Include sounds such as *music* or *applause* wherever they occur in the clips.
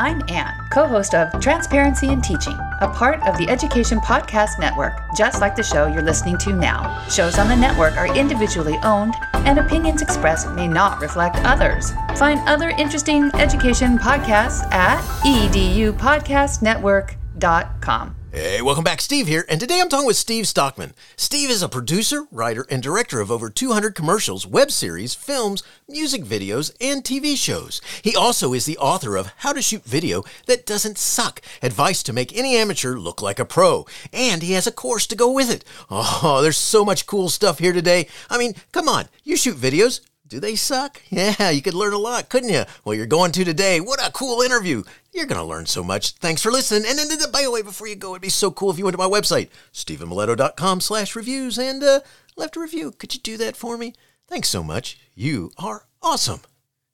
I'm Anne, co host of Transparency in Teaching, a part of the Education Podcast Network, just like the show you're listening to now. Shows on the network are individually owned, and opinions expressed may not reflect others. Find other interesting education podcasts at edupodcastnetwork.com. Hey, welcome back. Steve here, and today I'm talking with Steve Stockman. Steve is a producer, writer, and director of over 200 commercials, web series, films, music videos, and TV shows. He also is the author of How to Shoot Video That Doesn't Suck Advice to Make Any Amateur Look Like a Pro. And he has a course to go with it. Oh, there's so much cool stuff here today. I mean, come on, you shoot videos. Do they suck? *laughs* Yeah, you could learn a lot, couldn't you? Well, you're going to today. What a cool interview. You're going to learn so much. Thanks for listening. And, and, and by the way, before you go, it'd be so cool if you went to my website, stevenmiletto.com slash reviews and uh, left a review. Could you do that for me? Thanks so much. You are awesome.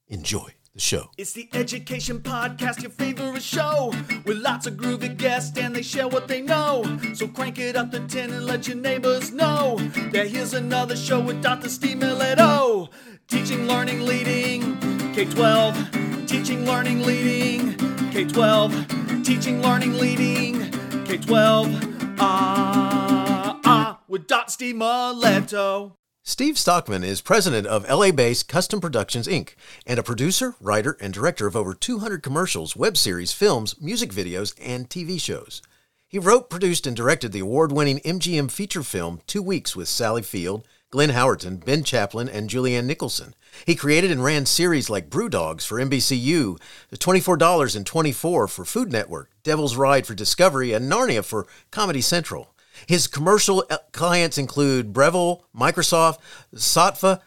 Enjoy the show. It's the Education Podcast, your favorite show, with lots of groovy guests and they share what they know. So crank it up to 10 and let your neighbors know that here's another show with Dr. Steve Miletto. Teaching, learning, leading, K 12. Teaching, learning, leading, K 12. Teaching, learning, leading, K 12. Ah, ah, with Dot Steve Miletto. Steve Stockman is president of LA based Custom Productions Inc. and a producer, writer, and director of over 200 commercials, web series, films, music videos, and TV shows. He wrote, produced, and directed the award winning MGM feature film Two Weeks with Sally Field, Glenn Howerton, Ben Chaplin, and Julianne Nicholson. He created and ran series like BrewDogs for NBCU, The $24 in 24 for Food Network, Devil's Ride for Discovery, and Gnaria for Comedy Central. His commercial uh, clients include Breville, Microsoft, Saatva,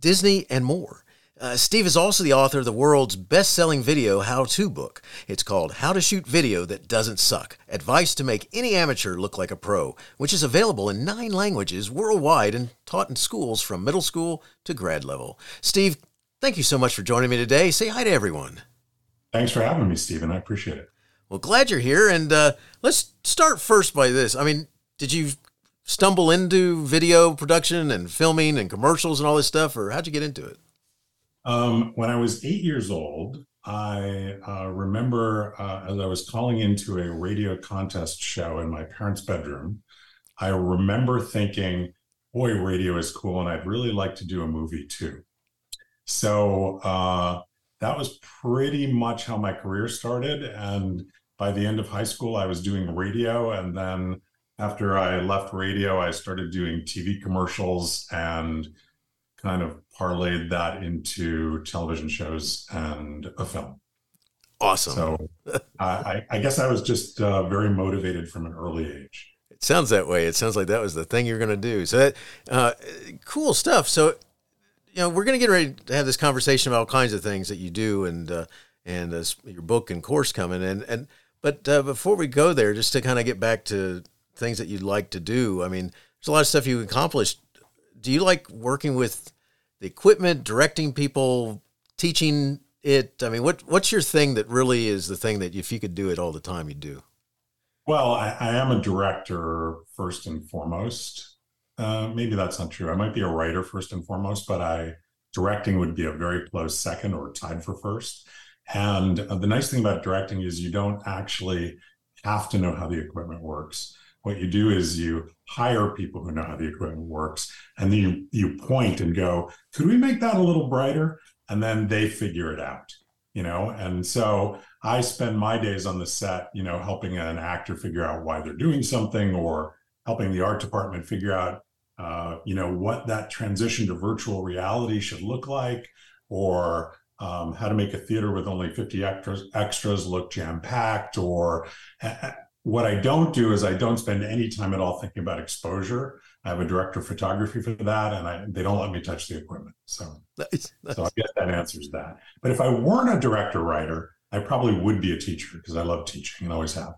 Disney, and more. Uh, Steve is also the author of the world's best selling video how to book. It's called How to Shoot Video That Doesn't Suck Advice to Make Any Amateur Look Like a Pro, which is available in nine languages worldwide and taught in schools from middle school to grad level. Steve, thank you so much for joining me today. Say hi to everyone. Thanks for having me, Stephen. I appreciate it. Well, glad you're here. And uh, let's start first by this. I mean, did you stumble into video production and filming and commercials and all this stuff, or how'd you get into it? Um, when I was eight years old, I uh, remember uh, as I was calling into a radio contest show in my parents' bedroom, I remember thinking, boy, radio is cool, and I'd really like to do a movie too. So uh, that was pretty much how my career started. And by the end of high school, I was doing radio. And then after I left radio, I started doing TV commercials and kind of parlayed that into television shows and a film. Awesome. So I, I, guess I was just uh, very motivated from an early age. It sounds that way. It sounds like that was the thing you're going to do. So that uh, cool stuff. So you know, we're going to get ready to have this conversation about all kinds of things that you do and uh, and uh, your book and course coming. And and but uh, before we go there, just to kind of get back to things that you'd like to do. I mean, there's a lot of stuff you accomplished. Do you like working with the equipment, directing people, teaching it? I mean, what what's your thing that really is the thing that if you could do it all the time, you'd do? Well, I, I am a director first and foremost. Uh, maybe that's not true. I might be a writer first and foremost, but I directing would be a very close second or tied for first. And uh, the nice thing about directing is you don't actually have to know how the equipment works what you do is you hire people who know how the equipment works and then you, you point and go could we make that a little brighter? And then they figure it out you know? And so i spend my days on the set you know helping an actor figure out why they're doing something or helping the art department figure out uh, you know what that transition to virtual reality should look like or um, how to make a theater with only 50 extras, extras look jam packed or what I don't do is I don't spend any time at all thinking about exposure. I have a director of photography for that, and I, they don't let me touch the equipment. So, nice, nice. so I guess that answers that. But if I weren't a director writer, I probably would be a teacher because I love teaching and always have.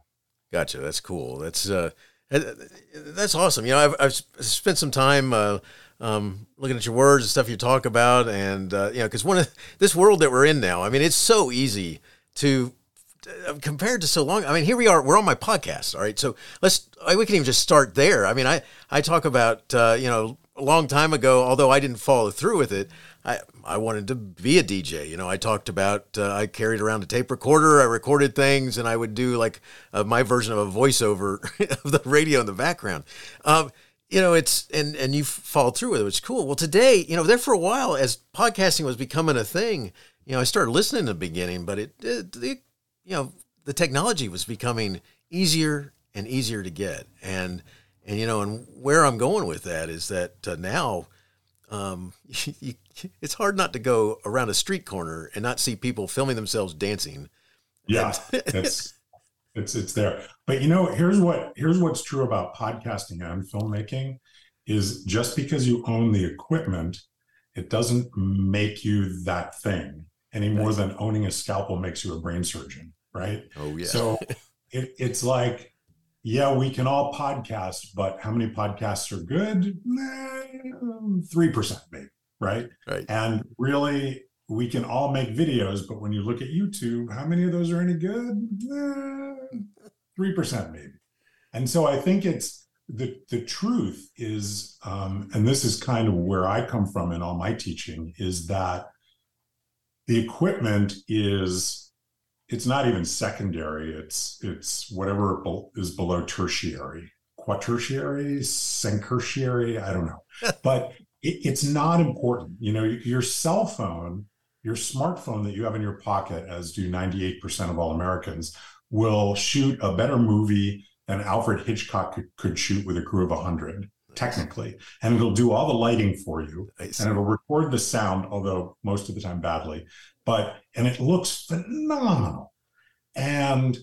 Gotcha. That's cool. That's uh, that's awesome. You know, I've, I've spent some time uh, um, looking at your words and stuff you talk about, and uh, you know, because one of this world that we're in now, I mean, it's so easy to compared to so long i mean here we are we're on my podcast all right so let's we can even just start there i mean i i talk about uh, you know a long time ago, although I didn't follow through with it, I, I wanted to be a DJ. You know, I talked about, uh, I carried around a tape recorder, I recorded things, and I would do like uh, my version of a voiceover *laughs* of the radio in the background. Um, you know, it's, and, and you followed through with it, which is cool. Well, today, you know, there for a while, as podcasting was becoming a thing, you know, I started listening in the beginning, but it, it the, you know, the technology was becoming easier and easier to get. And, and, you know, and where I'm going with that is that uh, now, um, *laughs* you, it's hard not to go around a street corner and not see people filming themselves dancing. Yeah, *laughs* it's it's it's there. But you know, here's what here's what's true about podcasting and filmmaking is just because you own the equipment, it doesn't make you that thing any more than owning a scalpel makes you a brain surgeon, right? Oh yeah. So *laughs* it, it's like, yeah, we can all podcast, but how many podcasts are good? Three percent, maybe right? Right. And really, we can all make videos, but when you look at YouTube, how many of those are any good? Eh, three eh, percent, maybe. And so I think it's the the truth is, um, and this is kind of where I come from in all my teaching, is that the equipment is it's not even secondary. It's it's whatever is below tertiary, quaternary, tertiary. I don't know, *laughs* but it, it's not important. You know, your cell phone, your smartphone that you have in your pocket, as do 98% of all Americans, will shoot a better movie than Alfred Hitchcock could, could shoot with a crew of 100 technically and it'll do all the lighting for you and it'll record the sound although most of the time badly but and it looks phenomenal and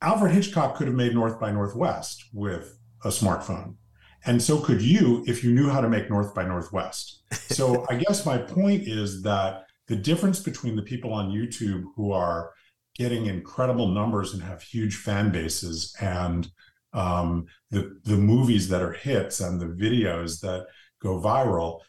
alfred hitchcock could have made north by northwest with a smartphone and so could you if you knew how to make North by Northwest. *laughs* So I guess my point is that the difference between the people on YouTube who are getting incredible numbers and have huge fan bases and um, the the movies that are hits and the videos that go viral,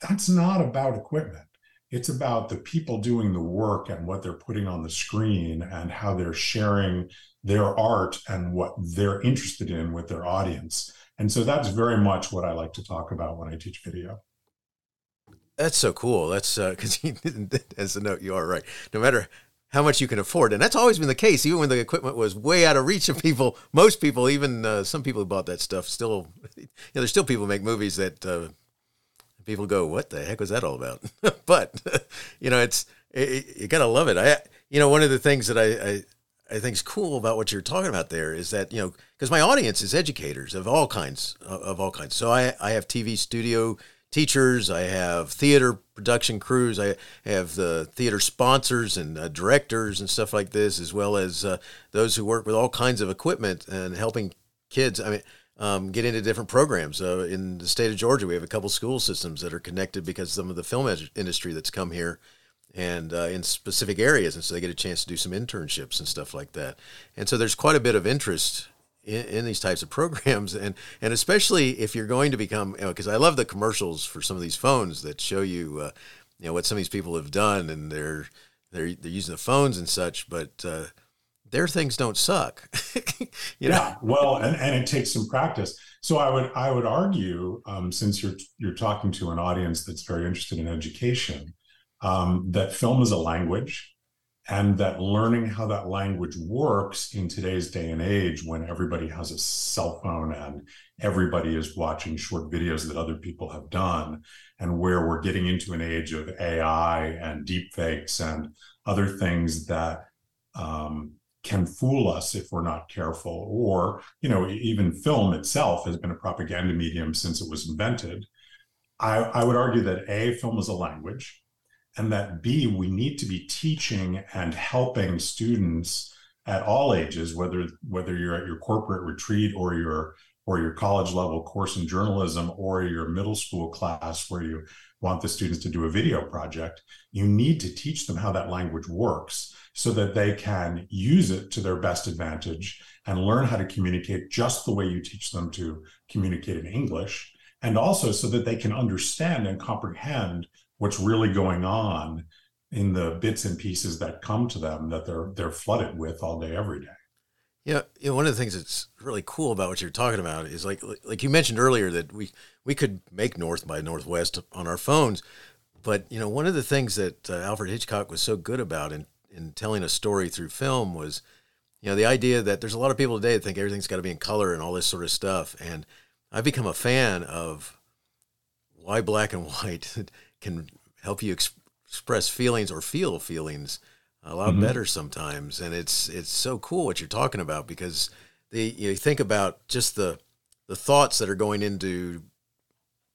that's not about equipment. It's about the people doing the work and what they're putting on the screen and how they're sharing their art and what they're interested in with their audience. And so that's very much what I like to talk about when I teach video. That's so cool. That's because uh, *laughs* as a note, you are right. No matter how much you can afford, and that's always been the case, even when the equipment was way out of reach of people. Most people, even uh, some people who bought that stuff, still, *laughs* you know, there's still people who make movies that uh, people go, "What the heck was that all about?" *laughs* but *laughs* you know, it's it, you gotta love it. I, you know, one of the things that I, I I think is cool about what you're talking about there is that you know because my audience is educators of all kinds of all kinds. So I I have TV studio teachers, I have theater production crews, I have the theater sponsors and uh, directors and stuff like this, as well as uh, those who work with all kinds of equipment and helping kids. I mean. Um, get into different programs. Uh, in the state of Georgia, we have a couple school systems that are connected because some of the film ed- industry that's come here and uh, in specific areas, and so they get a chance to do some internships and stuff like that. And so there's quite a bit of interest in, in these types of *laughs* programs, and and especially if you're going to become, because you know, I love the commercials for some of these phones that show you, uh, you know, what some of these people have done, and they're they're they're using the phones and such, but uh, their things don't suck. *laughs* you know? Yeah, well, and, and it takes some practice. So I would I would argue, um, since you're you're talking to an audience that's very interested in education um, that film is a language and that learning how that language works in today's day and age when everybody has a cell phone and everybody is watching short videos that other people have done and where we're getting into an age of ai and deepfakes and other things that um, can fool us if we're not careful or you know even film itself has been a propaganda medium since it was invented. I, I would argue that a film is a language and that B, we need to be teaching and helping students at all ages, whether whether you're at your corporate retreat or your or your college level course in journalism or your middle school class where you want the students to do a video project, you need to teach them how that language works so that they can use it to their best advantage and learn how to communicate just the way you teach them to communicate in English. And also so that they can understand and comprehend what's really going on in the bits and pieces that come to them that they're they're flooded with all day every day Yeah, you know, one of the things that's really cool about what you're talking about is like like you mentioned earlier that we we could make North by Northwest on our phones, but you know, one of the things that uh, Alfred Hitchcock was so good about in in telling a story through film was, you know, the idea that there's a lot of people today that think everything's got to be in color and all this sort of stuff, and I've become a fan of why black and *laughs* white can help you ex- express feelings or feel feelings a lot mm-hmm. better sometimes. And it's it's so cool what you're talking about because the you, know, you think about just the the thoughts that are going into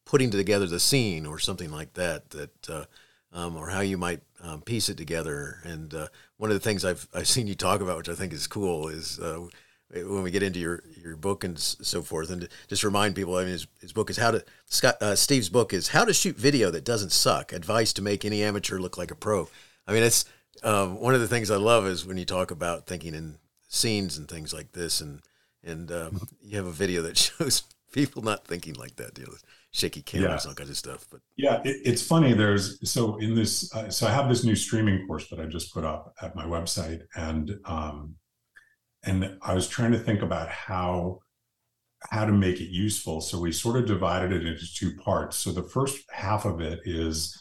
putting together the scene or something like that that uh, um, or how you might um, piece it together. And uh, one of the things I've I've seen you talk about, which I think is cool, is uh, when we get into your, your book and so forth, and just remind people, I mean, his, his book is how to Scott uh, Steve's book is how to shoot video that doesn't suck. Advice to make any amateur look like a pro. I mean, it's um, one of the things I love is when you talk about thinking in scenes and things like this, and and um, you have a video that *laughs* shows people not thinking like that, you know, shaky cameras, yeah. all kinds of stuff. But yeah, it, it's funny. There's so in this, uh, so I have this new streaming course that I just put up at my website, and um, and I was trying to think about how how to make it useful. So we sort of divided it into two parts. So the first half of it is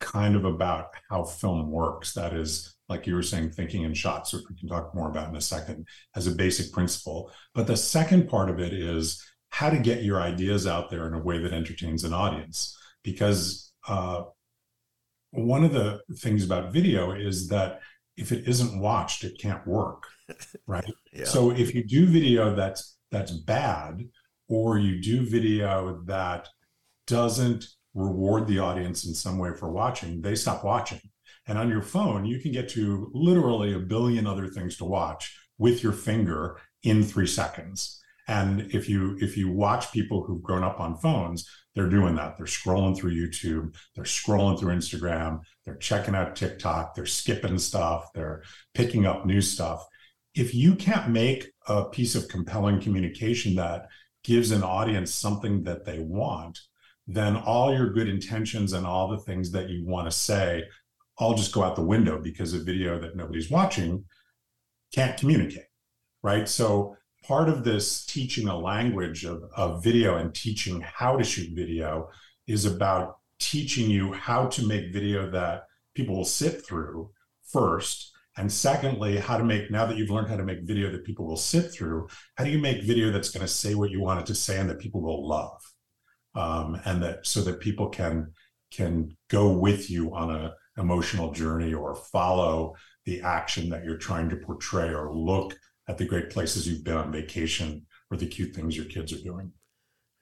kind of about how film works. That is, like you were saying, thinking in shots, which we can talk more about in a second, as a basic principle. But the second part of it is how to get your ideas out there in a way that entertains an audience. Because uh, one of the things about video is that if it isn't watched, it can't work, *laughs* right? yeah. So if you do video that's that's bad, or you do video that doesn't reward the audience in some way for watching, they stop watching. And on your phone, you can get to literally a billion other things to watch with your finger in three seconds. And if you if you watch people who've grown up on phones, they're doing that. They're scrolling through YouTube, they're scrolling through Instagram, they're checking out TikTok, they're skipping stuff, they're picking up new stuff. If you can't make a piece of compelling communication that gives an audience something that they want, then all your good intentions and all the things that you want to say all just go out the window because a video that nobody's watching can't communicate. Right. So part of this teaching a language of, of video and teaching how to shoot video is about teaching you how to make video that people will sit through first. And secondly how to make now that you've learned how to make video that people will sit through how do you make video that's going to say what you want it to say and that people will love? Um, and that so that people can can go with you on a emotional journey or follow the action that you're trying to portray or look at the great places you've been on vacation or the cute things your kids are doing.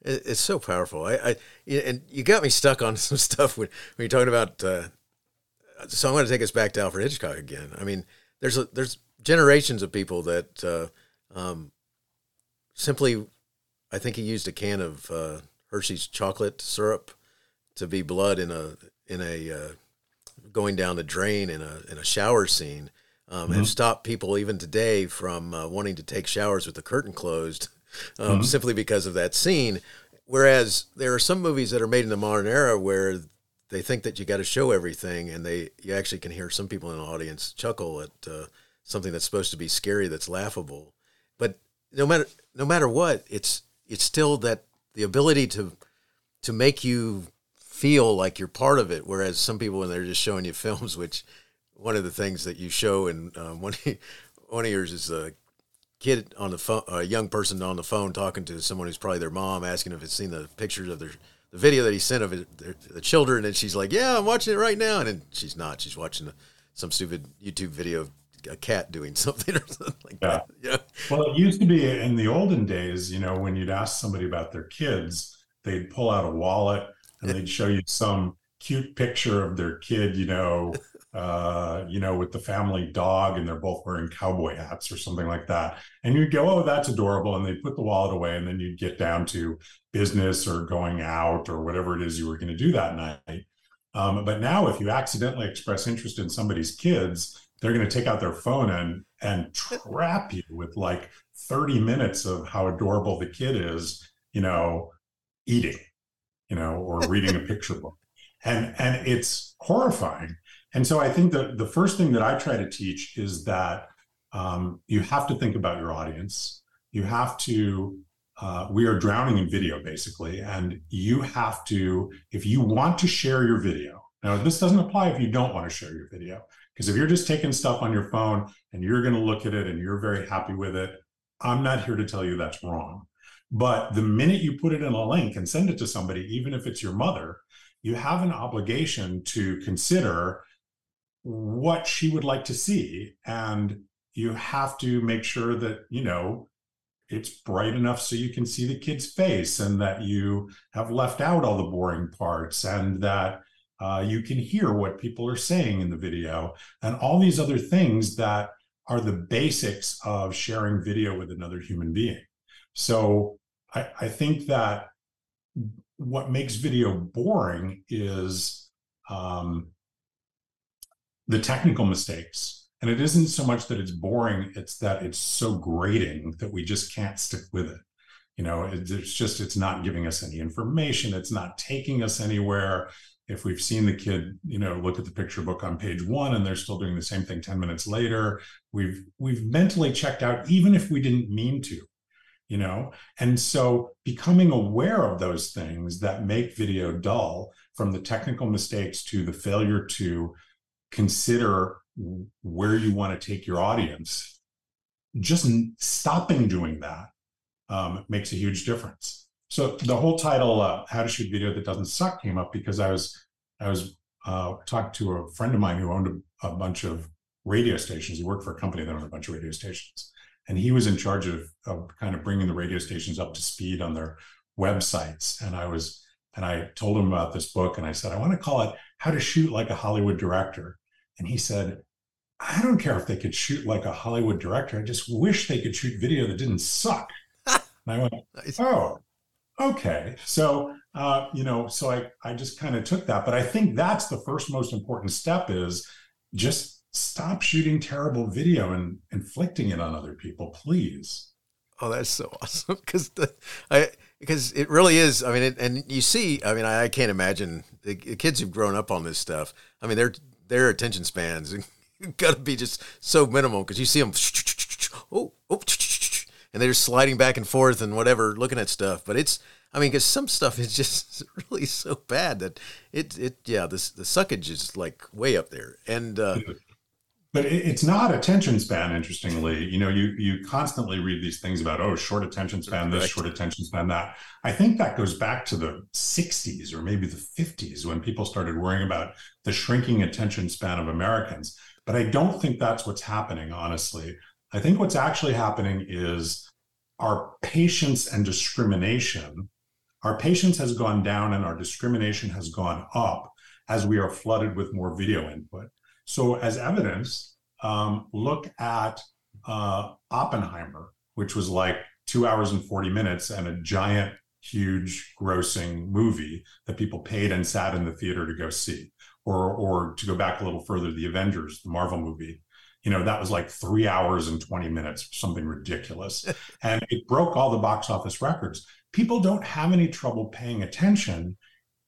It's so powerful. I, I and you got me stuck on *laughs* some stuff when, when you're talking about. Uh, so I'm going to take us back to Alfred Hitchcock again. I mean, there's a, there's generations of people that uh, um, simply, I think he used a can of uh, Hershey's chocolate syrup to be blood in a in a uh, going down the drain in a in a shower scene um, mm-hmm. have stopped people even today from uh, wanting to take showers with the curtain closed um, mm-hmm. simply because of that scene. Whereas there are some movies that are made in the modern era where they think that you got to show everything, and they you actually can hear some people in the audience chuckle at uh, something that's supposed to be scary that's laughable. But no matter no matter what, it's it's still that the ability to to make you feel like you're part of it. Whereas some people, when they're just showing you *laughs* films, which one of the things that you show in um, one one of yours is a kid on the phone, a young person on the phone talking to someone who's probably their mom, asking if it's seen the pictures of their the video that he sent of it, their, the children, and she's like, "Yeah, I'm watching it right now," and then she's not. She's watching a, some stupid YouTube video of a cat doing *laughs* something or something like yeah. that. Yeah. Well, it used to be in the olden days, you know, when you'd ask somebody about their kids, they'd pull out a wallet and they'd show you some cute picture of their kid, you know, *laughs* uh, you know, with the family dog and they're both wearing cowboy hats or something like that. And you'd go, oh, that's adorable. And they'd put the wallet away and then you'd get down to business or going out or whatever it is you were going to do that night. Um, but now, if you accidentally express interest in somebody's kids, they're going to take out their phone and and trap you with like 30 minutes of how adorable the kid is, you know, eating, you know, or reading a picture book. And and it's horrifying. And so I think that the first thing that I try to teach is that um, you have to think about your audience. You have to. Uh, we are drowning in video basically, and you have to. If you want to share your video, now this doesn't apply if you don't want to share your video, because if you're just taking stuff on your phone and you're going to look at it and you're very happy with it, I'm not here to tell you that's wrong. But the minute you put it in a link and send it to somebody, even if it's your mother, you have an obligation to consider what she would like to see. And you have to make sure that, you know, it's bright enough so you can see the kid's face and that you have left out all the boring parts and that uh, you can hear what people are saying in the video and all these other things that are the basics of sharing video with another human being. So I, I think that what makes video boring is um, the technical mistakes. And it isn't so much that it's boring, it's that it's so grating that we just can't stick with it. You know, it, it's just, it's not giving us any information, it's not taking us anywhere. If we've seen the kid, you know, look at the picture book on page one and they're still doing the same thing 10 minutes later, we've we've mentally checked out, even if we didn't mean to you know and so becoming aware of those things that make video dull from the technical mistakes to the failure to consider where you want to take your audience just stopping doing that um, makes a huge difference. So the whole title uh, how to shoot video that doesn't suck came up because i was i was uh, talking to a friend of mine who owned a, a bunch of radio stations. He worked for a company that owned a bunch of radio stations. And he was in charge of, of kind of bringing the radio stations up to speed on their websites. And i was and i told him about this book and i said i want to call it how to shoot like a hollywood director and he said i don't care if they could shoot like a hollywood director i just wish they could shoot video that didn't suck *laughs* and i went oh okay so uh, you know so i i just kind of took that but i think that's the first most important step is just stop shooting terrible video and inflicting it on other people, please. Oh, that's so *laughs* awesome because the, I because it really is. I mean, it, and you see, I mean, I, I can't imagine the, the, kids who've grown up on this stuff. I mean, their their attention spans *laughs* got to be just so minimal because you see them, *laughs* oh, oh, *laughs* and they're sliding back and forth and whatever, looking at stuff. But it's, I mean, because some stuff is just really so bad that it it yeah, this the suckage is like way up there, and. uh but it's not attention span interestingly. You know you you constantly read these things about oh short attention span this short attention span that. I think that goes back to the 60s or maybe the 50s when people started worrying about the shrinking attention span of americans. But i don't think that's what's happening honestly. I think what's actually happening is our patience and discrimination our patience has gone down and our discrimination has gone up as we are flooded with more video input so, as evidence, um, look at uh, Oppenheimer, which was like two hours and 40 minutes and a giant, huge, grossing movie that people paid and sat in the theater to go see. Or, or to go back a little further, the Avengers, the Marvel movie, you know, that was like three hours and 20 minutes, something ridiculous. *laughs* and it broke all the box office records. People don't have any trouble paying attention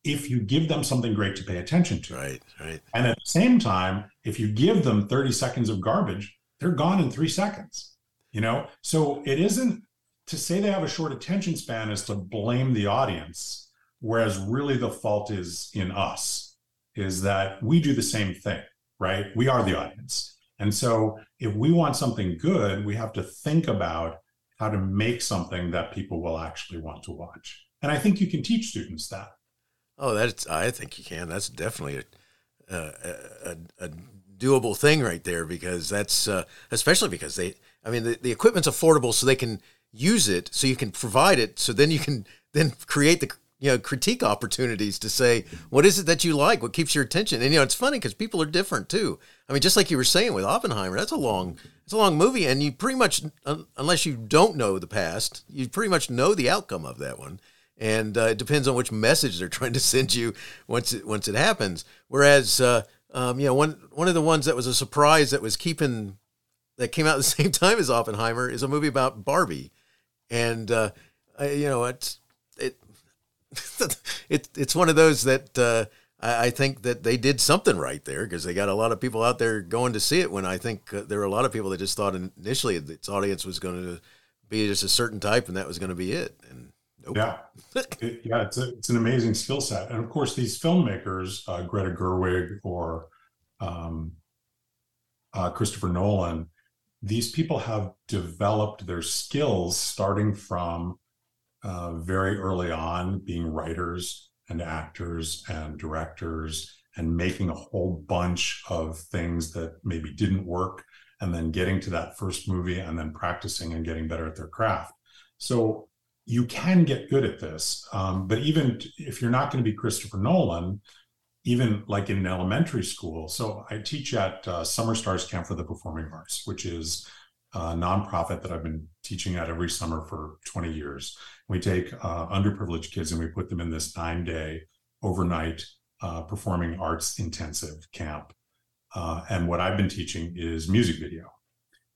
if you give them something great to pay attention to. Right, right. And at the same time, if you give them 30 seconds of garbage, they're gone in three seconds. You know, so it isn't to say they have a short attention span is to blame the audience, whereas really the fault is in us, is that we do the same thing, right? We are the audience. And so if we want something good, we have to think about how to make something that people will actually want to watch. And I think you can teach students that. Oh, that's I think you can. That's definitely a a, a, a doable thing right there because that's uh, especially because they. I mean, the, the equipment's affordable, so they can use it, so you can provide it, so then you can *laughs* then create the you know critique opportunities to say what is it that you like, what keeps your attention, and you know it's funny because people are different too. I mean, just like you were saying with Oppenheimer, that's a long it's a long movie, and you pretty much unless you don't know the past, you pretty much know the outcome of that one and uh, it depends on which message they're *laughs* trying to send you once it once it happens. Whereas, uh, um, you know, one one of the ones that was a surprise that was keeping that came out at the *laughs* same time as Oppenheimer is a movie about Barbie, and uh, I, you know, it's it, *laughs* it it's one of those that uh, I, I think that they did something right there because they got a lot of people out there going to see it. When I think uh, there were a lot of people that just thought initially its audience was going to be just a certain type, and that was going to be it. And nope. yeah, *laughs* it, yeah, it's a, it's an amazing skill set, and of course these filmmakers, uh, Greta Gerwig or um, uh, Christopher Nolan, these people have developed their skills starting from uh, very early on, being writers and actors and directors and making a whole bunch of things that maybe didn't work and then getting to that first movie and then practicing and getting better at their craft. So you can get good at this. Um, but even if you're not going to be Christopher Nolan, even like in elementary school. So I teach at uh, Summer Stars Camp for the Performing Arts, which is a nonprofit that I've been teaching at every summer for 20 years. We take uh, underprivileged kids and we put them in this nine day overnight uh, performing arts intensive camp. Uh, and what I've been teaching is music video.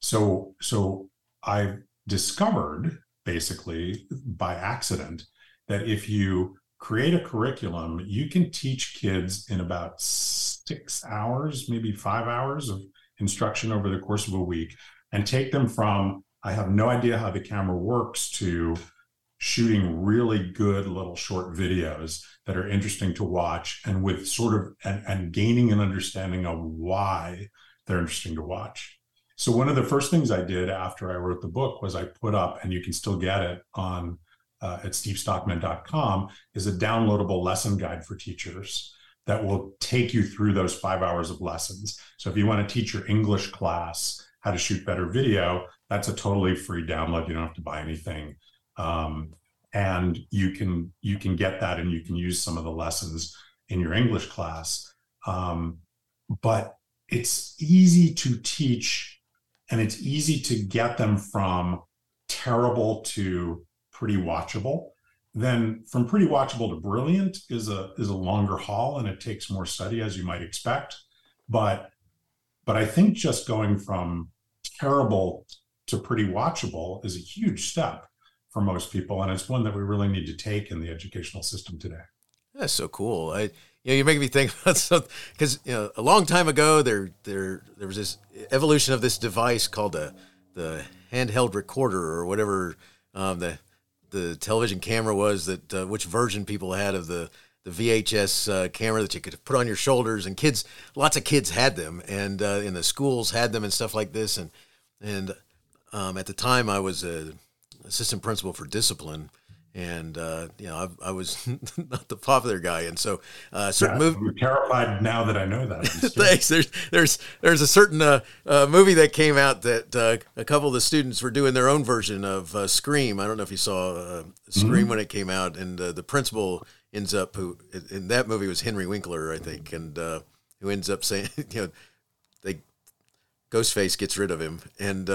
So, so I've discovered basically by accident that if you create a curriculum, you can teach kids in about six hours, maybe five hours of instruction over the course of a week and take them from, I have no idea how the camera works to shooting really good little short videos that are interesting to watch and with sort of and, and gaining an understanding of why they're interesting to watch. So one of the first things I did after I wrote the book was I put up, and you can still get it on uh, at stevestockman.com is a downloadable lesson guide for teachers that will take you through those five hours of lessons. So if you want to teach your English class how to shoot better video, that's a totally free download. You don't have to buy anything. Um, and you can you can get that and you can use some of the lessons in your English class. Um, but it's easy to teach and it's easy to get them from terrible to pretty watchable. Then from pretty watchable to brilliant is a is a longer haul and it takes more study as you might expect. But but I think just going from terrible to pretty watchable is a huge step for most people, and it's one that we really need to take in the educational system today. That's so cool. I, you know, you're making me think *laughs* about something because you know, a long time ago there there there was this evolution of this device called the the handheld recorder or whatever um, the the television camera was that uh, which version people had of the the VHS uh, camera that you could put on your shoulders, and kids, lots of kids had them, and uh, in the schools had them and stuff like this, and and um, at the time I was a assistant principal for discipline, and uh, you know I, I, was *laughs* not the popular guy, and so uh, certain yeah, movie. I'm terrified now that I know that. *laughs* Thanks. There's there's there's a certain uh, uh, movie that came out that uh, a couple of the students were doing their own version of uh, Scream. I don't know if you saw uh, Scream mm-hmm. when it came out, and the principal ends up who in that movie was Henry Winkler, I think, and who ends up saying *laughs* you know they Ghostface gets rid of him, and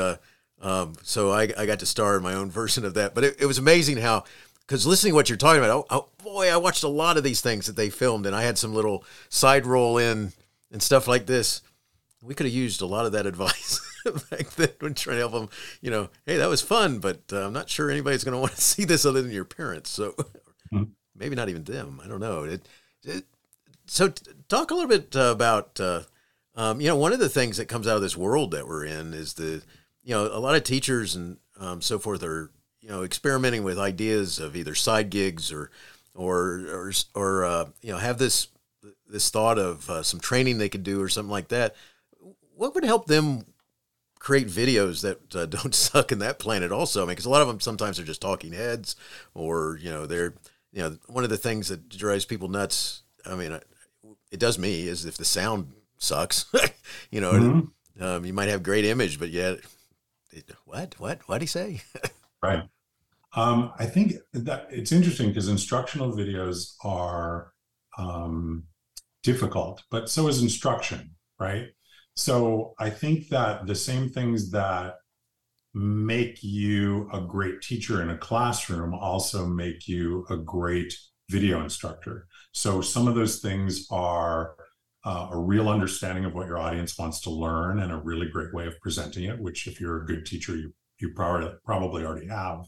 um, so I, I got to star in my own version of that. But it, it was amazing how because listening to what you're talking about, oh, oh, boy, I watched a lot of these things that they filmed, and I had some little side role in and stuff like this. We could have used a lot of that *laughs* advice back then when trying to help them. You know, hey, that was fun, but uh, I'm not sure anybody's going *laughs* to want to see this other than your parents. So *laughs* mm-hmm. maybe not even them. I don't know. It, it, so talk a little bit uh, about. Uh, um, you know, one of the things that comes out of this world that we're in is the, you know, a lot of teachers and um, so forth are you know experimenting with ideas of either side gigs or or or, or uh, you know have this this thought of uh, some training they could do or something like that. What would help them create videos that uh, *laughs* don't suck in that planet also? I mean because a lot of them sometimes are just talking heads or you know they're you know one of the things that drives people nuts i mean it does me is if the sound sucks *laughs* you know mm-hmm. um, you might have great image but yet what what? What? Did he say? *laughs* Right. Um, I think that it's interesting because instructional videos are um, difficult, but so is instruction, right? So I think that the same things that make you a great teacher in a classroom also make you a great video instructor. So some of those things are uh, a real understanding of what your audience wants to learn and a really great way of presenting it, which if you're a good teacher, you you probably probably already have,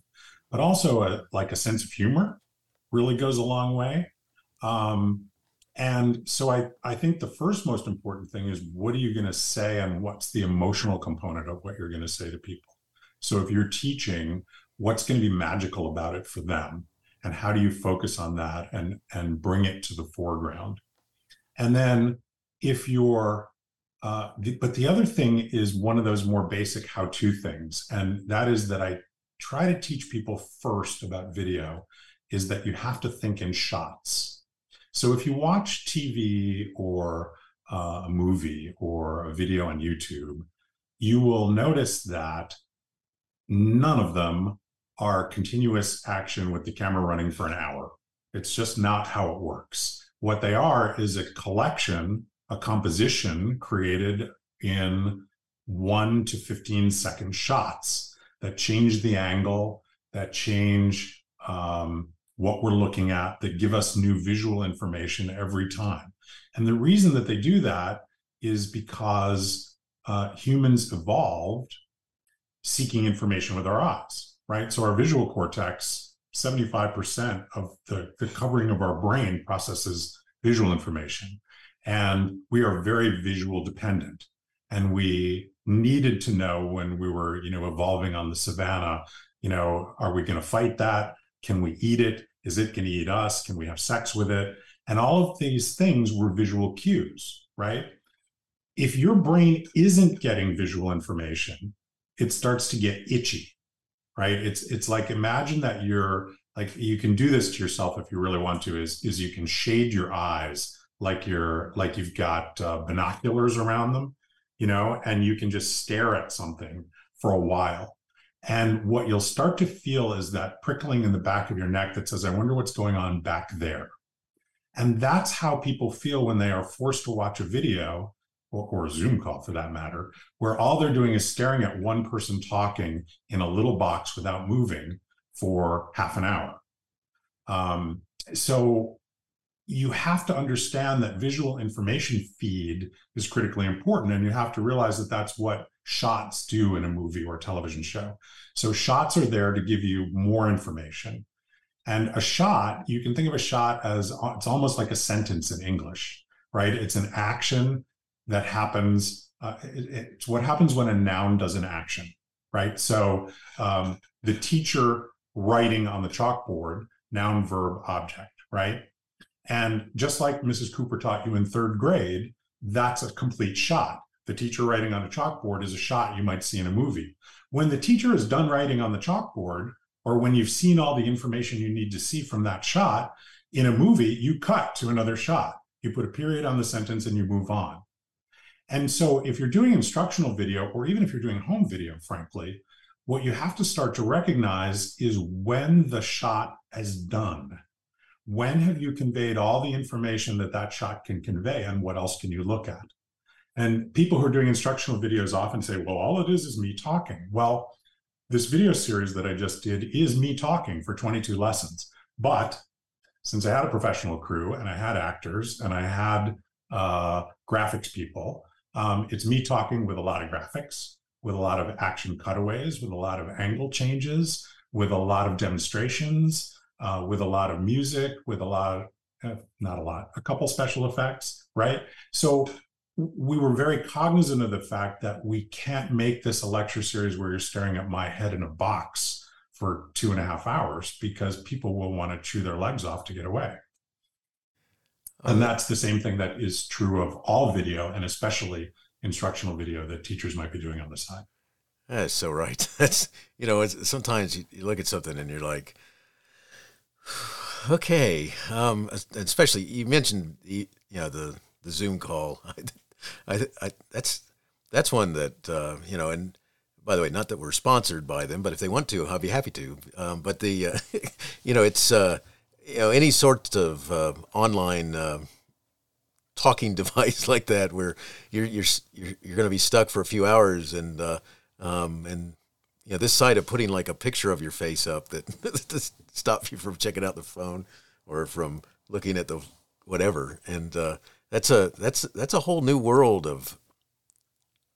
but also a, like a sense of humor really goes a long way. Um, And so I, I think the first most important thing is what are you going to say and what's the emotional component of what you're going to say to people? So if you're teaching, what's going to be magical about it for them? And how do you focus on that and, and bring it to the foreground? And then if you're, uh, the, but the other thing is one of those more basic how to things. And that is that I try to teach people first about video is that you have to think in shots. So if you watch TV or uh, a movie or a video on YouTube, you will notice that none of them are continuous action with the camera running for an hour. It's just not how it works. What they are is a collection, a composition created in one to 15 second shots that change the angle, that change um, what we're looking at, that give us new visual information every time. And the reason that they do that is because uh, humans evolved seeking information with our eyes, right? So our visual cortex, 75% of the, the covering of our brain processes visual information. And we are very visual dependent. And we needed to know when we were, you know, evolving on the savannah, you know, are we going to fight that? Can we eat it? Is it going to eat us? Can we have sex with it? And all of these things were visual cues, right? If your brain isn't getting visual information, it starts to get itchy, right? It's it's like imagine that you're like you can do this to yourself if you really want to. Is is you can shade your eyes like you're like you've got uh, binoculars around them, you know, and you can just stare at something for a while and what you'll start to feel is that prickling in the back of your neck that says, I wonder what's going on back there. And that's how people feel when they are forced to watch a video or, or, a Zoom call for that matter, where all they're doing is staring at one person talking in a little box without moving for half an hour. Um, so you have to understand that visual information feed is critically important. And you have to realize that that's what shots do in a movie or a television show. So shots are there to give you more information. And a shot, you can think of a shot as it's almost like a sentence in English, right? It's an action that happens. Uh, it, it's what happens when a noun does an action, right? So um, the teacher writing on the chalkboard, noun, verb, object, right? And just like Mrs. Cooper taught you in third grade, that's a complete shot. The teacher writing on a chalkboard is a shot you might see in a movie. When the teacher is done writing on the chalkboard, or when you've seen all the information you need to see from that shot, in a movie, you cut to another shot. You put a period on the sentence and you move on. And so, if you're doing instructional video, or even if you're doing home video, frankly, what you have to start to recognize is when the shot is done. When have you conveyed all the information that that shot can convey, and what else can you look at? And people who are doing instructional videos often say, well, all it is is me talking. Well, this video series that I just did is me talking for 22 lessons. But since I had a professional crew and I had actors and I had uh, graphics people, um, it's me talking with a lot of graphics, with a lot of action cutaways, with a lot of angle changes, with a lot of demonstrations, uh, with a lot of music, with a lot of, uh, not a lot, a couple special effects, right? So we were very cognizant of the fact that we can't make this a lecture series where you're staring at my head in a box for two and a half hours because people will want to chew their legs off to get away. And that's the same thing that is true of all video and especially instructional video that teachers might be doing on the side. That's so right. *laughs* That's, you know, sometimes you, you look at something and you're like, okay. Um, especially you mentioned, the, you know, the, the Zoom call. *laughs* I, I, that's that's one that uh, you know. And by the way, not that we're sponsored by them, but if they want to, I'll be happy to. Um, but the uh, *laughs* you know, it's uh, you know any sort of uh, online uh, talking *laughs* device like that where you're you're you're, you're going to be stuck for a few hours and uh, um, and you know this side of putting like a picture of your face up *laughs* that to stop you from checking out the phone or from looking at the whatever. And uh, that's a that's that's a whole new world of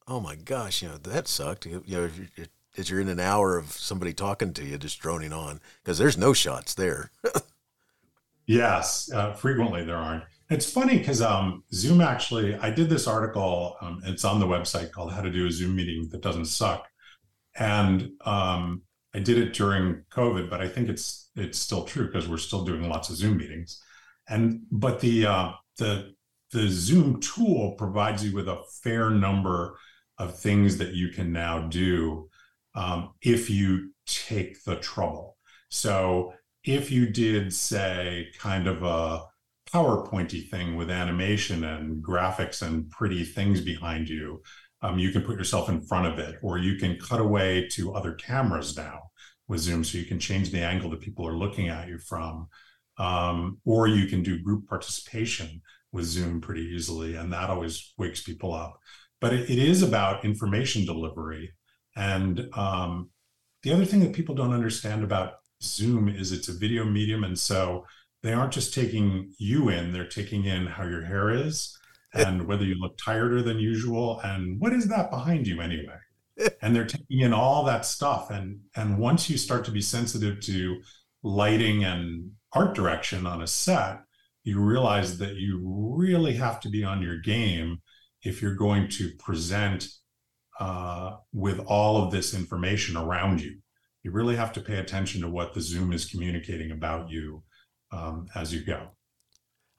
oh my gosh you know that sucked. You know you're, as you're in an hour of somebody talking to you just droning on because there's no shots there. *laughs* Yes uh, frequently there aren't. It's funny because um, Zoom actually, I did this article. Um, it's on the website called "How to Do a Zoom Meeting That Doesn't Suck," and um, I did it during COVID, but I think it's it's still true because we're still doing lots of Zoom meetings. And but the uh, the the Zoom tool provides you with a fair number of things that you can now do um, if you take the trouble. So if you did say kind of a PowerPointy thing with animation and graphics and pretty things behind you, um, you can put yourself in front of it, or you can cut away to other cameras now with Zoom, so you can change the angle that people are looking at you from, um, or you can do group participation with Zoom pretty easily, and that always wakes people up. But it, it is about information delivery, and um, the other thing that people don't understand about Zoom is it's a video medium, and so they aren't just taking you in; they're taking in how your hair is and whether you look tireder than usual and what is that behind you anyway? And they're taking in all that stuff and and once you start to be sensitive to lighting and art direction on a set you realize that you really have to be on your game if you're going to present uh, with all of this information around you. You really have to pay attention to what the zoom is communicating about you um, as you go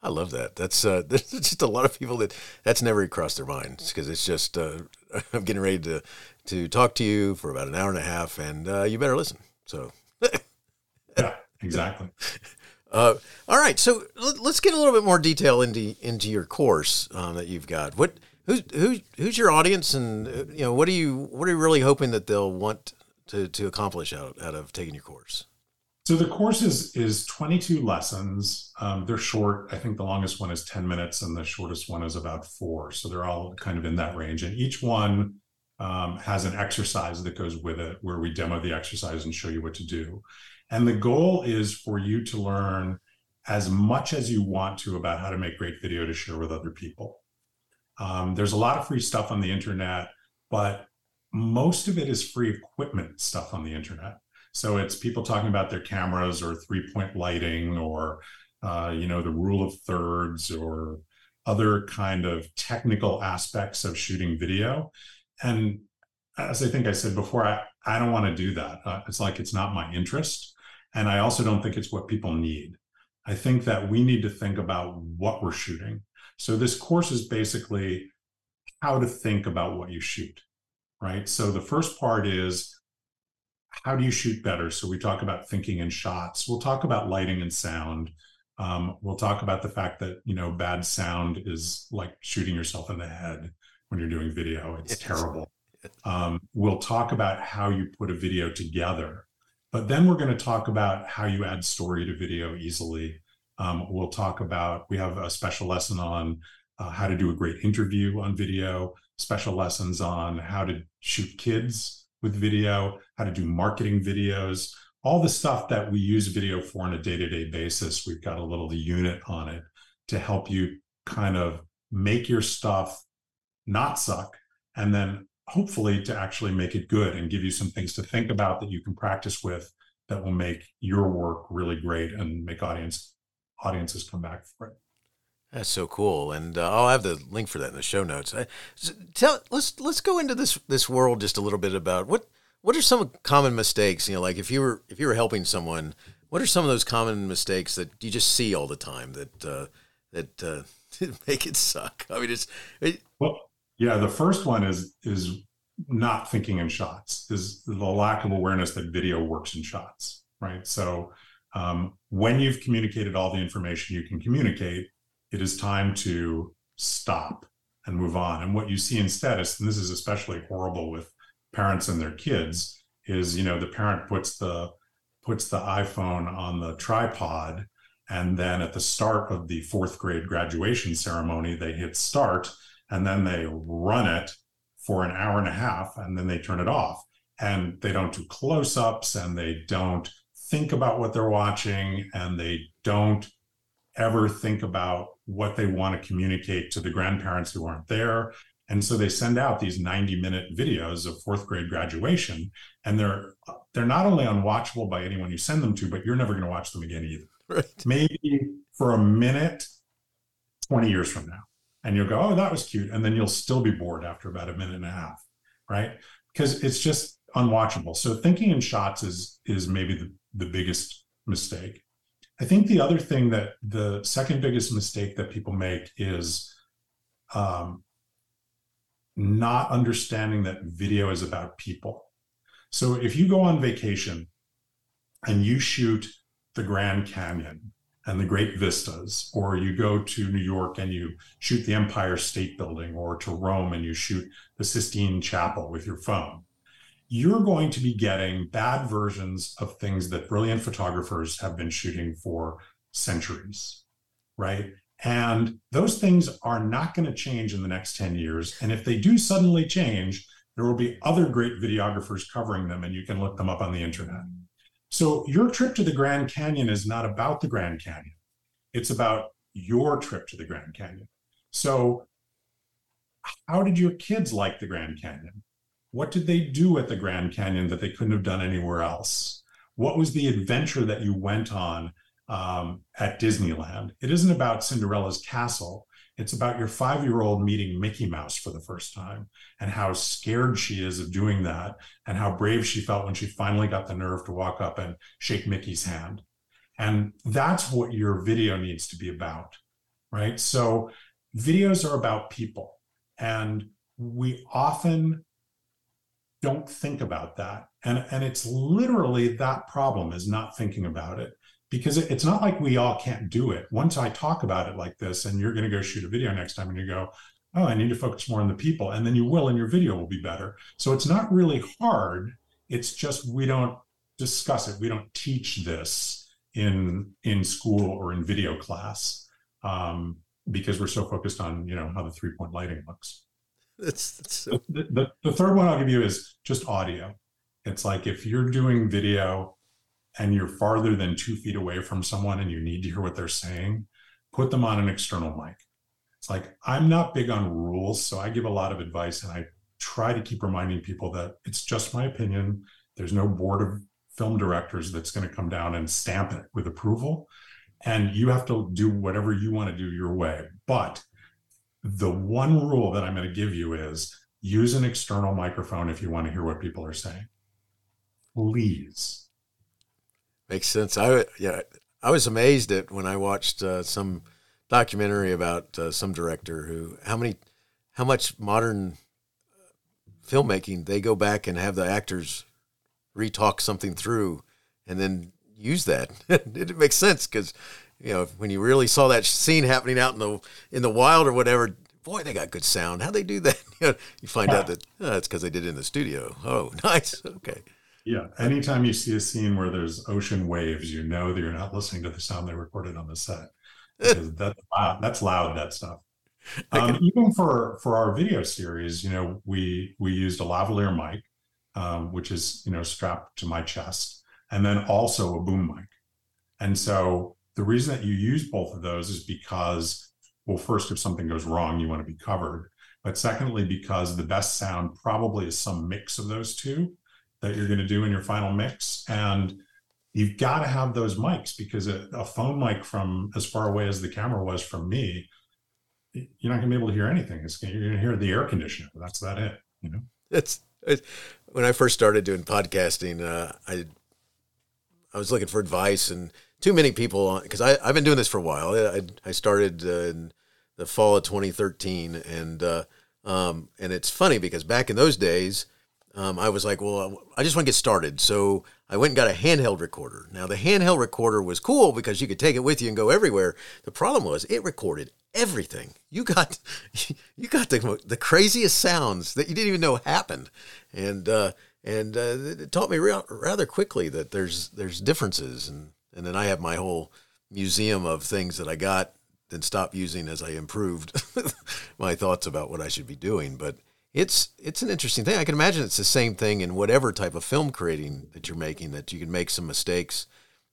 I love that. That's uh, *laughs* there's just a lot of people that that's never crossed their minds because it's just uh, *laughs* I'm getting ready to to talk to you for about an hour and a half, and uh, you better listen. So, *laughs* yeah, exactly. Uh, all right, so let's get a little bit more detail into into your course um, that you've got. What who's who's who's your audience, and uh, you know what are you what are you really hoping that they'll want to to accomplish out out of taking your course? So the course is is 22 lessons. Um, they're short. I think the longest one is 10 minutes, and the shortest one is about four. So they're all kind of in that range. And each one um, has an exercise that goes with it, where we demo the exercise and show you what to do. And the goal is for you to learn as much as you want to about how to make great video to share with other people. Um, there's a lot of free stuff on the internet, but most of it is free equipment stuff on the internet. So it's people talking about their cameras or three point lighting or, uh, you know, the rule of thirds or other kind of technical aspects of shooting video. And as I think I said before, I, I don't want to do that. Uh, it's like it's not my interest. And I also don't think it's what people need. I think that we need to think about what we're shooting. So this course is basically how to think about what you shoot, right? So the first part is how do you shoot better? So we talk about thinking and shots. We'll talk about lighting and sound. Um, we'll talk about the fact that you know bad sound is like shooting yourself in the head when you're doing video. It's terrible. Um, we'll talk about how you put a video together, but then we're going to talk about how you add story to video easily. Um, we'll talk about we have a special lesson on uh, how to do a great interview on video. Special lessons on how to shoot kids with video, how to do marketing videos, all the stuff that we use video for on a day to day basis. We've got a little unit on it to help you kind of make your stuff not suck and then hopefully to actually make it good and give you some things to think about that you can practice with that will make your work really great and make audience audiences come back for it. That's so cool, and uh, I'll have the link for that in the show notes. I, so tell let's let's go into this this world just a little bit about what what are some common mistakes. You know, like if you were if you were helping someone, what are some of those common mistakes that you just see all the time that uh, that uh, *laughs* make it suck? I mean, it's it, well, yeah. The first one is is not thinking in shots. Is the lack of awareness that video works in shots, right? So um, when you've communicated all the information you can communicate it is time to stop and move on. And what you see instead is, and this is especially horrible with parents and their kids, is you know the parent puts the puts the iPhone on the tripod, and then at the start of the fourth grade graduation ceremony, they hit start, and then they run it for an hour and a half, and then they turn it off. And they don't do close-ups, and they don't think about what they're watching, and they don't ever think about what they want to communicate to the grandparents who aren't there. And so they send out these 90 minute videos of fourth grade graduation, and they're they're not only unwatchable by anyone you send them to, but you're never going to watch them again either. Right. Maybe for a minute 20 years from now. And you'll go, oh, that was cute. And then you'll still be bored after about a minute and a half, right? Because it's just unwatchable. So thinking in shots is is maybe the, the biggest mistake. I think the other thing that the second biggest mistake that people make is um, not understanding that video is about people. So if you go on vacation and you shoot the Grand Canyon and the great vistas, or you go to New York and you shoot the Empire State Building, or to Rome and you shoot the Sistine Chapel with your phone, you're going to be getting bad versions of things that brilliant photographers have been shooting for centuries, right? And those things are not going to change in the next 10 years. And if they do suddenly change, there will be other great videographers covering them, and you can look them up on the internet. So, your trip to the Grand Canyon is not about the Grand Canyon, it's about your trip to the Grand Canyon. So, how did your kids like the Grand Canyon? What did they do at the Grand Canyon that they couldn't have done anywhere else? What was the adventure that you went on um, at Disneyland? It isn't about Cinderella's castle. It's about your five year old meeting Mickey Mouse for the first time and how scared she is of doing that and how brave she felt when she finally got the nerve to walk up and shake Mickey's hand. And that's what your video needs to be about, right? So videos are about people. And we often don't think about that. And, and it's literally that problem is not thinking about it because it, it's not like we all can't do it. Once I talk about it like this, and you're going to go shoot a video next time and you go, oh, I need to focus more on the people. And then you will, and your video will be better. So it's not really hard. It's just we don't discuss it. We don't teach this in in school or in video class um, because we're so focused on you know how the three point lighting looks. That's, *laughs* that's so... the, the, the third one I'll give you is just audio. It's like if you're doing video and you're farther than two feet away from someone and you need to hear what they're saying, put them on an external mic. It's like I'm not big on rules, so I give a lot of advice and I try to keep reminding people that it's just my opinion. There's no board of film directors that's going to come down and stamp it with approval. And you have to do whatever you want to do your way. But the one rule that I'm going to give you is use an external microphone if you want to hear what people are saying. Please. Makes sense. I yeah, I was amazed at when I watched uh, some documentary about uh, some director who how many how much modern filmmaking they go back and have the actors retalk something through and then use that. *laughs* it makes sense because you know, when you really saw that scene happening out in the in the wild or whatever, boy, they got good sound. How they do that? *laughs* you, know, you find out that oh, it's because they did it in the studio. Oh, *laughs* nice. Okay. Yeah. Anytime you see a scene where there's ocean waves, you know that you're not listening to the sound they recorded on the set. *laughs* that's loud. That's loud. That stuff. Um, even for for our video series, you know, we we used a lavalier mic, um, which is you know strapped to my chest, and then also a boom mic. And so the reason that you use both of those is because, well, first, if something goes wrong, you want to be covered. But secondly, because the best sound probably is some mix of those two that you're going to do in your final mix. And you've got to have those mics because a, a phone mic from as far away as the camera was from me, you're not going to be able to hear anything. It's, you're going to hear the air conditioner. That's that it. You know, it's, it's when I first started doing podcasting. Uh, I I was looking for advice, and too many people because I've been doing this for a while. I, I started uh, in the fall of 2013, and uh, um, and it's funny because back in those days, um, I was like, well, I just want to get started, so I went and got a handheld recorder. Now the handheld recorder was cool because you could take it with you and go everywhere. The problem was it recorded everything. You got *laughs* you got the the craziest sounds that you didn't even know happened, and uh, and uh, it taught me real, rather quickly that there's there's differences and and then I have my whole museum of things that I got and stopped using as I improved *laughs* my thoughts about what I should be doing. But it's it's an interesting thing. I can imagine it's the same thing in whatever type of film creating that you're making. That you can make some mistakes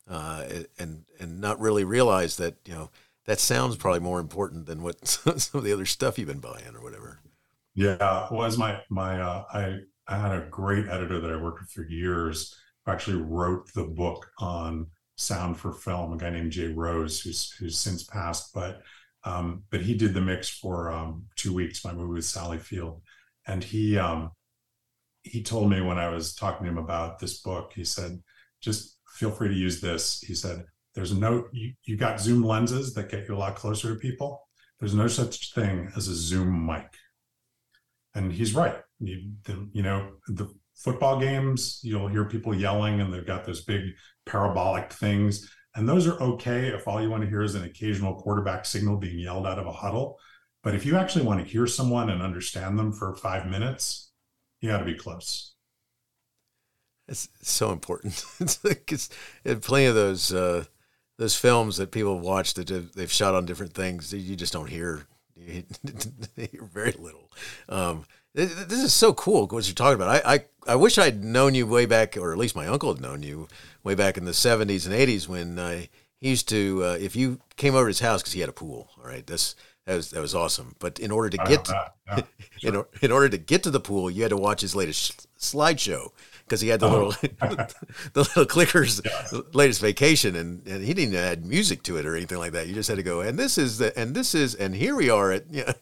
uh, and and not really realize that you know that sounds probably more important than what *laughs* some of the other stuff you've been buying or whatever. Yeah, well, as my my uh, I I had a great editor that I worked with for years who actually wrote the book on sound for film, a guy named Jay Rose, who's who's since passed. But Um, but he did the mix for um, two weeks. My movie with Sally Field, and he um, he told me when I was talking to him about this book, he said, "Just feel free to use this." He said, "There's no you, you got zoom lenses that get you a lot closer to people. There's no such thing as a zoom mic." And he's right. You, the, you know the football games, you'll hear people yelling, and they've got those big parabolic things and those are okay if all you want to hear is an occasional quarterback signal being yelled out of a huddle. But if you actually want to hear someone and understand them for five minutes, you got to be close. It's so important. *laughs* it's like it's, plenty of those uh, those films that people have watched that they've shot on different things. You just don't hear, *laughs* you hear very little. Um, this is so cool what you're talking about. I, I, I wish I'd known you way back, or at least my uncle had known you way back in the 70s and 80s when uh, he used to, uh, if you came over to his house because he had a pool, all right, that's, that was, that was awestle. But in order to get to, *laughs* yeah, sure. in, in order to get to the pool, you had to watch his latest slideshow because he had the oh. little *laughs* the little clickers yeah. latest vacation and, and he didn't add music to it or anything like that. You just had to go and this is the and this is and here we are at *laughs* yeah.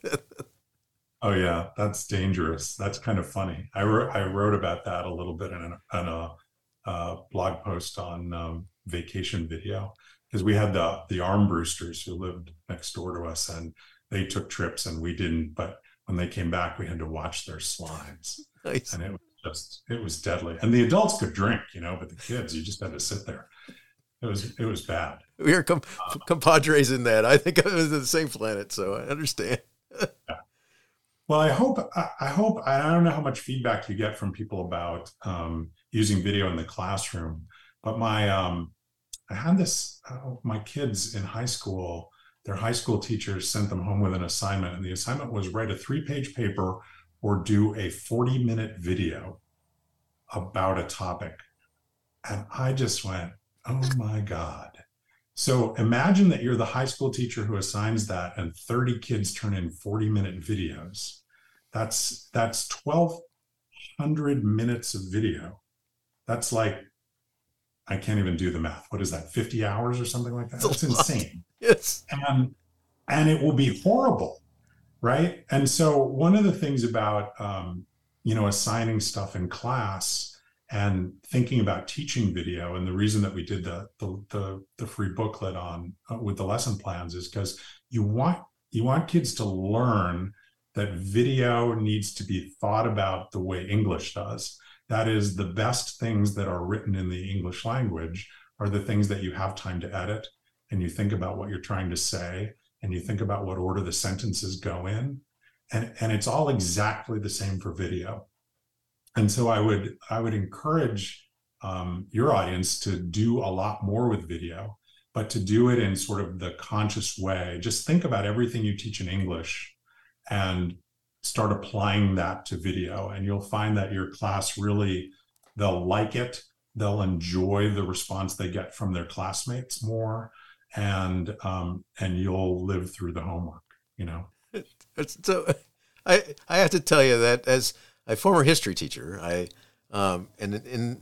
Oh yeah, that's dangerous. That's kind of funny. I wrote I wrote about that a little bit in a, in a uh, blog post on um, vacation video because we had the the Armbrusters who lived next door to us and they took trips and we didn't. But when they came back, we had to watch their slides, *laughs* nice. and it was just it was deadly. And the adults could drink, you know, but the kids you just had to sit there. It was it was bad. We are com- uh, compadres in that. I think I was in the same planet, so I understand. yeah. Well, I hope I hope I don't know how much feedback you get from people about um, using video in the classroom, but my um, I had this uh, my kids in high school. Their high school teachers sent them home with an assignment, and the assignment was write a three-page paper or do a 40-minute video about a topic. And I just went, "Oh my god!" So imagine that you're the high school teacher who assigns that, and 30 kids turn in 40-minute videos that's that's 1200 minutes of video. That's like I can't even do the math. What is that? 50 hours or something like that? That's insane. Yes. And and it will be horrible. Right. And so one of the things about um, you know, assigning stuff in class and thinking about teaching video and the reason that we did the the the, the free booklet on uh, with the lesson plans is because you want you want kids to learn that video needs to be thought about the way English does. That is, the best things that are written in the English language are the things that you have time to edit and you think about what you're trying to say and you think about what order the sentences go in. And, and it's all exactly the same for video. And so I would I would encourage um, your audience to do a lot more with video, but to do it in sort of the conscious way. Just think about everything you teach in English and start applying that to video. And you'll find that your class really they'll like it. They'll enjoy the response they get from their classmates more. And um, and you'll live through the homework you know? So i i have to tell you that as a former history teacher i um, and and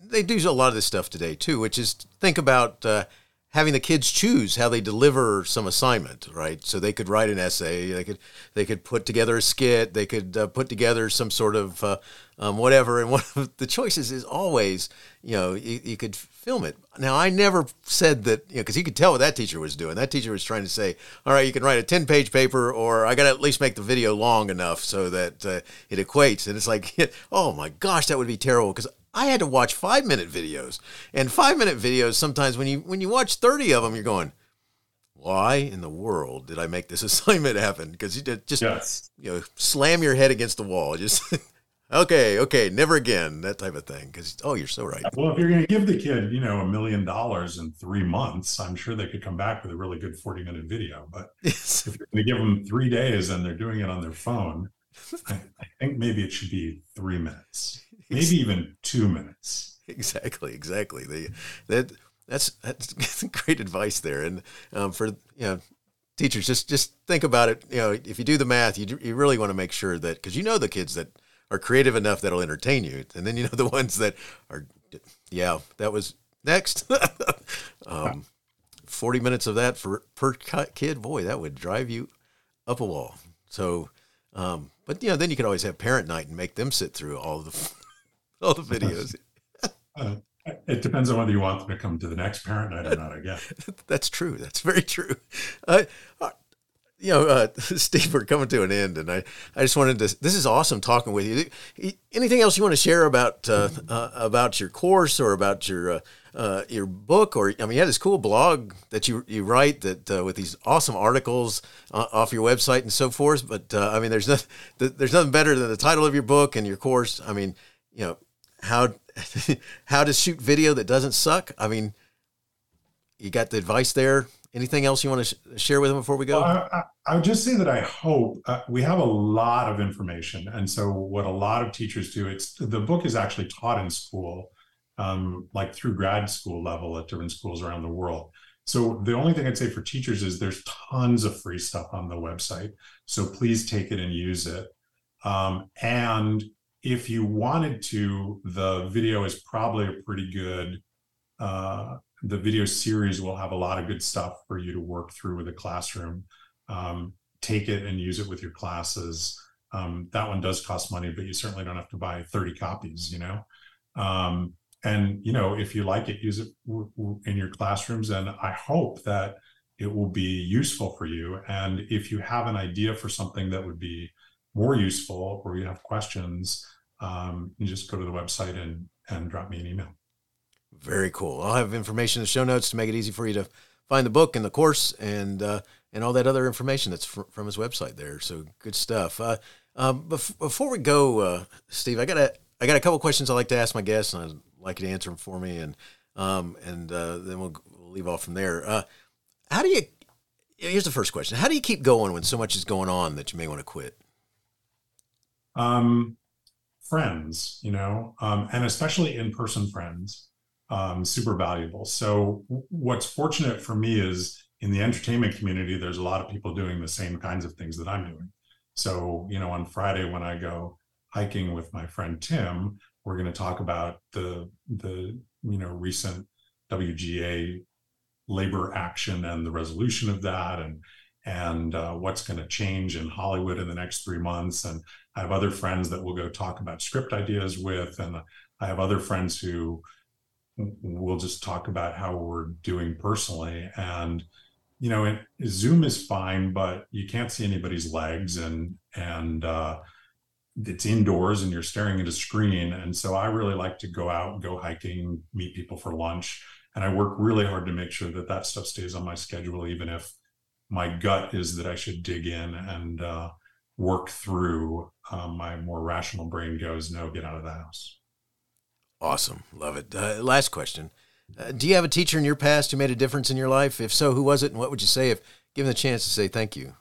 they do a lot of this stuff today too which is think about uh, having the kids choose how they deliver some assignment, right? So they could write an essay, they could they could put together a skit, they could uh, put together some sort of uh, um, whatever. And *laughs* one of the choices is always, you know, you, you could film it. Now I never said that, you know, because you could tell what that teacher was doing. That teacher was trying to say, all right, you can write a ten page paper, or I got to at least make the video long enough so that uh, it equates. And it's like, *laughs* oh my gosh, that would be terrible because I had to watch five minute videos, and five minute videos sometimes when you when you watch thirty of them, you're going, why in the world did I make this *laughs* assignment happen? Because you just yes. you know slam your head against the wall, just. *laughs* okay, okay, never again, that type of thing. Because oh, you're so right. Well, if you're going to give the kid, you know, a million dollars in three months, I'm sure they could come back with a really good 40 minute video. But *laughs* if you're going to give them three days and they're doing it on their phone, I, I think maybe it should be three minutes maybe even two minutes. Exactly, exactly. The, that that's that's *laughs* great advice there. And um, for you know, teachers, just just think about it. You know, if you do the math, you you really want to make sure that because you know the kids that are creative enough that'll entertain you, and then you know the *laughs* ones that are, yeah, that was next. *laughs* um, 40 minutes of that for per kid, boy, that would drive you up a wall. So, um, but you know, then you could always have parent night and make them sit through all the all the videos. Uh, it depends on whether you want them to come to the next parent night or not. I guess *laughs* that's true. That's very true. Uh, you know, uh, *laughs* Steve, we're coming to an end, and I, I just wanted to. This is awesome talking with you. Anything else you want to share about uh, uh, about your course or about your uh, uh, your book? Or I mean, you had this cool blog that you you write that uh, with these awesome articles off your website and so forth. But I mean, there's nothing there's nothing better than the title of your book and your course. I mean, you know how *laughs* how to shoot video that doesn't suck. I mean, you got the advice there Anything else you want to sh- share with them before we go? Well, I, I, would just say that I hope uh, we have a lot of information, and so what a lot of teachers do. It's the book is actually taught in school, um, like through grad school level at different schools around the world. So the only thing I'd say for teachers is there's tons of free stuff on the website. So please take it and use it. Um, and if you wanted to, the video is probably a pretty good uh, the video series will have a lot of good stuff for you to work through with a classroom. Um, take it and use it with your classes. Um, that one does cost money, but you certainly don't have to buy 30 copies, you know? Um, and, you know, if you like it, use it w- w- in your classrooms. And I hope that it will be useful for you. And if you have an idea for something that would be more useful or you have questions, um, you just go to the website and, and drop me an email. Very cool. I'll have information in the show notes to make it easy for you to find the book and the course and uh, and all that other information that's fr- from his website there. So good stuff. Uh, um, bef- before we go, uh, Steve, I got a I got a couple questions I like to ask my guests, and I'd like you to answer them for me, and um, and uh, then we'll, we'll, leave off from there. Uh, how do you? Here's the first question: How do you keep going when so much is going on that you may want to quit? Um, friends, you know, um, and especially in person friends um, super valuable. So what's fortunate for me is in the entertainment community, there's a lot of people doing the same kinds of things that I'm doing. So, you know, on Friday when I go hiking with my friend Tim, we're going to talk about the the you know recent WGA labor action and the resolution of that and and uh, what's going to change in Hollywood in the next three months. And I have other friends that we'll go talk about script ideas with, and I have other friends who we'll just talk about how we're doing personally. And you know it, zoom is fine but you can't see anybody's legs and and uh, it's indoors and you're staring at a screen. And so i really like to go out go hiking meet people for lunch. And i work really hard to make sure that that stuff stays on my schedule even if my gut is that i should dig in and uh, work through um, my more rational brain goes no get out of the house Awesome. Love it. Uh, last question. Uh, do you have a teacher in your past who made a difference in your life? If so, who was it? And what would you say if given the chance to say thank you?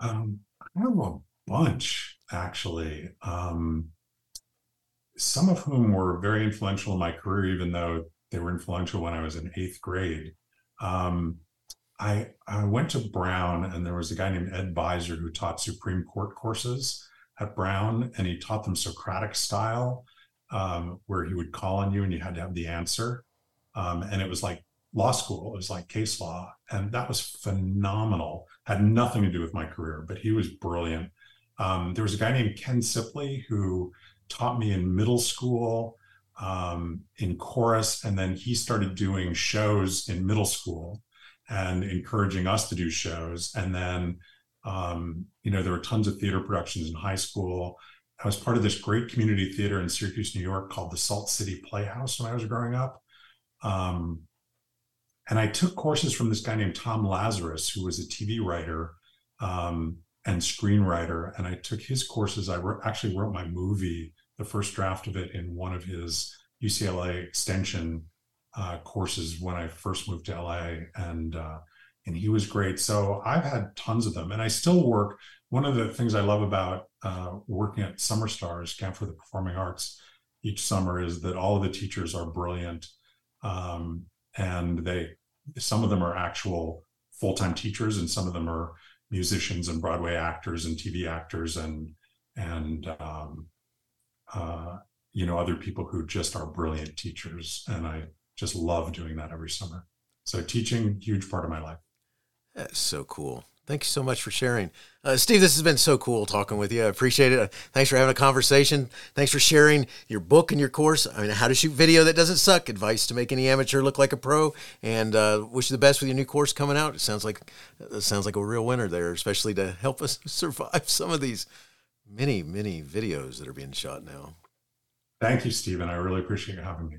Um, I have a bunch, actually. Um, some of whom were very influential in my career, even though they were influential when I was in eighth grade. Um, I, I went to Brown, and there was a guy named Ed Beiser who taught Supreme Court courses at Brown, and he taught them Socratic style um, where he would call on you and you had to have the answer. Um, and it was like law school, it was like case law. And that was phenomenal. Had nothing to do with my career, but he was brilliant. Um, there was a guy named Ken Sipley who taught me in middle school um, in chorus. And then he started doing shows in middle school and encouraging us to do shows. And then, um, you know, there were tons of theater productions in high school. I was part of this great community theater in Syracuse, New York called the Salt City Playhouse when I was growing up. Um, and I took courses from this guy named Tom Lazarus, who was a TV writer um, and screenwriter. And I took his courses. I actually wrote my movie, the first draft of it, in one of his UCLA extension uh, courses when I first moved to LA. And uh, and he was great. So I've had tons of them, and I still work. One of the things I love about uh, working at Summer Stars Camp for the Performing Arts each summer is that all of the teachers are brilliant, um, and they some of them are actual full time teachers, and some of them are musicians and Broadway actors and TV actors and and um, uh, you know other people who just are brilliant teachers, and I just love doing that every summer. So teaching, huge part of my life. That's so cool. Thank you so much for sharing. Uh, Steve, this has been so cool talking with you. I appreciate it. Uh, thanks for having a conversation. Thanks for sharing your book and your course. I mean, how to shoot video that doesn't suck. Advice to make any amateur look like a pro. And uh, wish you the best with your new course coming out. It sounds like it sounds like a real winner there, especially to help us *laughs* survive some of these many, many videos that are being shot now. Thank you, Steven. I really appreciate you having me.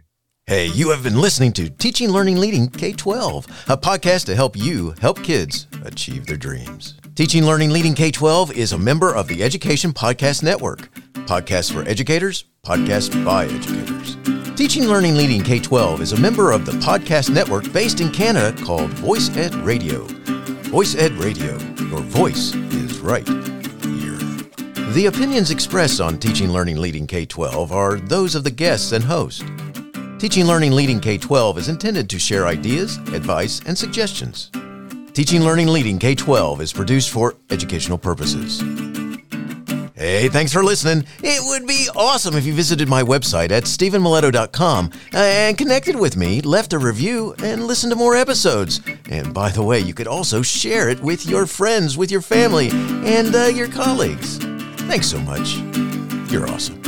Hey, you have been listening to Teaching, Learning, Leading K 12, a podcast to help you help kids achieve their dreams. Teaching, Learning, Leading K 12 is a member of the Education Podcast Network. Podcasts for educators, podcasts by educators. Teaching, Learning, Leading K 12 is a member of the podcast network based in Canada called Voice Ed Radio. Voice Ed Radio, your voice is right here. The opinions expressed on Teaching, Learning, Leading K 12 are those of the guests and host. Teaching Learning Leading K 12 is intended to share ideas, advice, and suggestions. Teaching Learning Leading K 12 is produced for educational purposes. Hey, thanks for listening. It would be awesome if you visited my website at stevenmiletto.com and connected with me, left a review, and listened to more episodes. And by the way, you could also share it with your friends, with your family, and uh, your colleagues. Thanks so much. You're awesome.